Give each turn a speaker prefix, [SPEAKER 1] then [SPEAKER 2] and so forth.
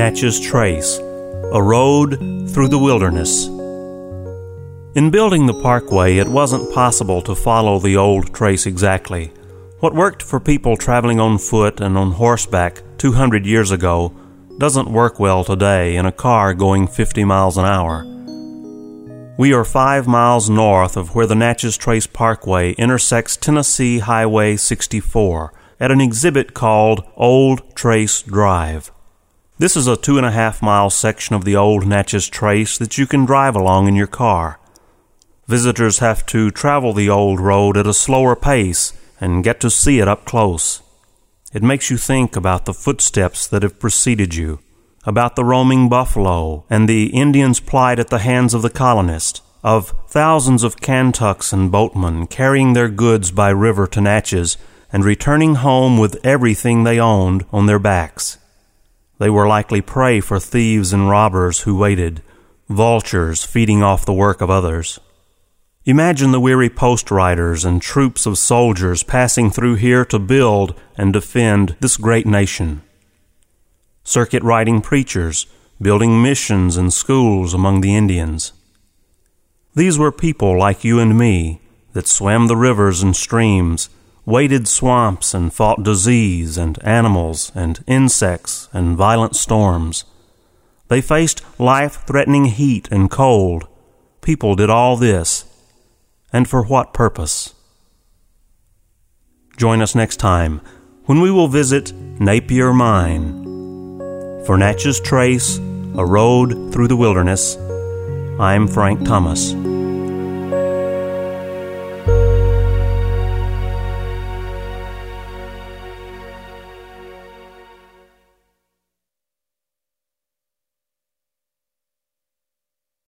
[SPEAKER 1] Natchez Trace, a road through the wilderness. In building the parkway, it wasn't possible to follow the old trace exactly. What worked for people traveling on foot and on horseback 200 years ago doesn't work well today in a car going 50 miles an hour. We are five miles north of where the Natchez Trace Parkway intersects Tennessee Highway 64 at an exhibit called Old Trace Drive. This is a two and a half mile section of the old Natchez Trace that you can drive along in your car. Visitors have to travel the old road at a slower pace and get to see it up close. It makes you think about the footsteps that have preceded you, about the roaming buffalo and the Indians' plight at the hands of the colonists, of thousands of Kaintucks and boatmen carrying their goods by river to Natchez and returning home with everything they owned on their backs. They were likely prey for thieves and robbers who waited, vultures feeding off the work of others. Imagine the weary post riders and troops of soldiers passing through here to build and defend this great nation. Circuit riding preachers building missions and schools among the Indians. These were people like you and me that swam the rivers and streams, waded swamps and fought disease and animals and insects and violent storms. They faced life threatening heat and cold. People did all this and for what purpose? Join us next time when we will visit Napier Mine. For Natchez Trace, a road through the wilderness, I'm Frank Thomas.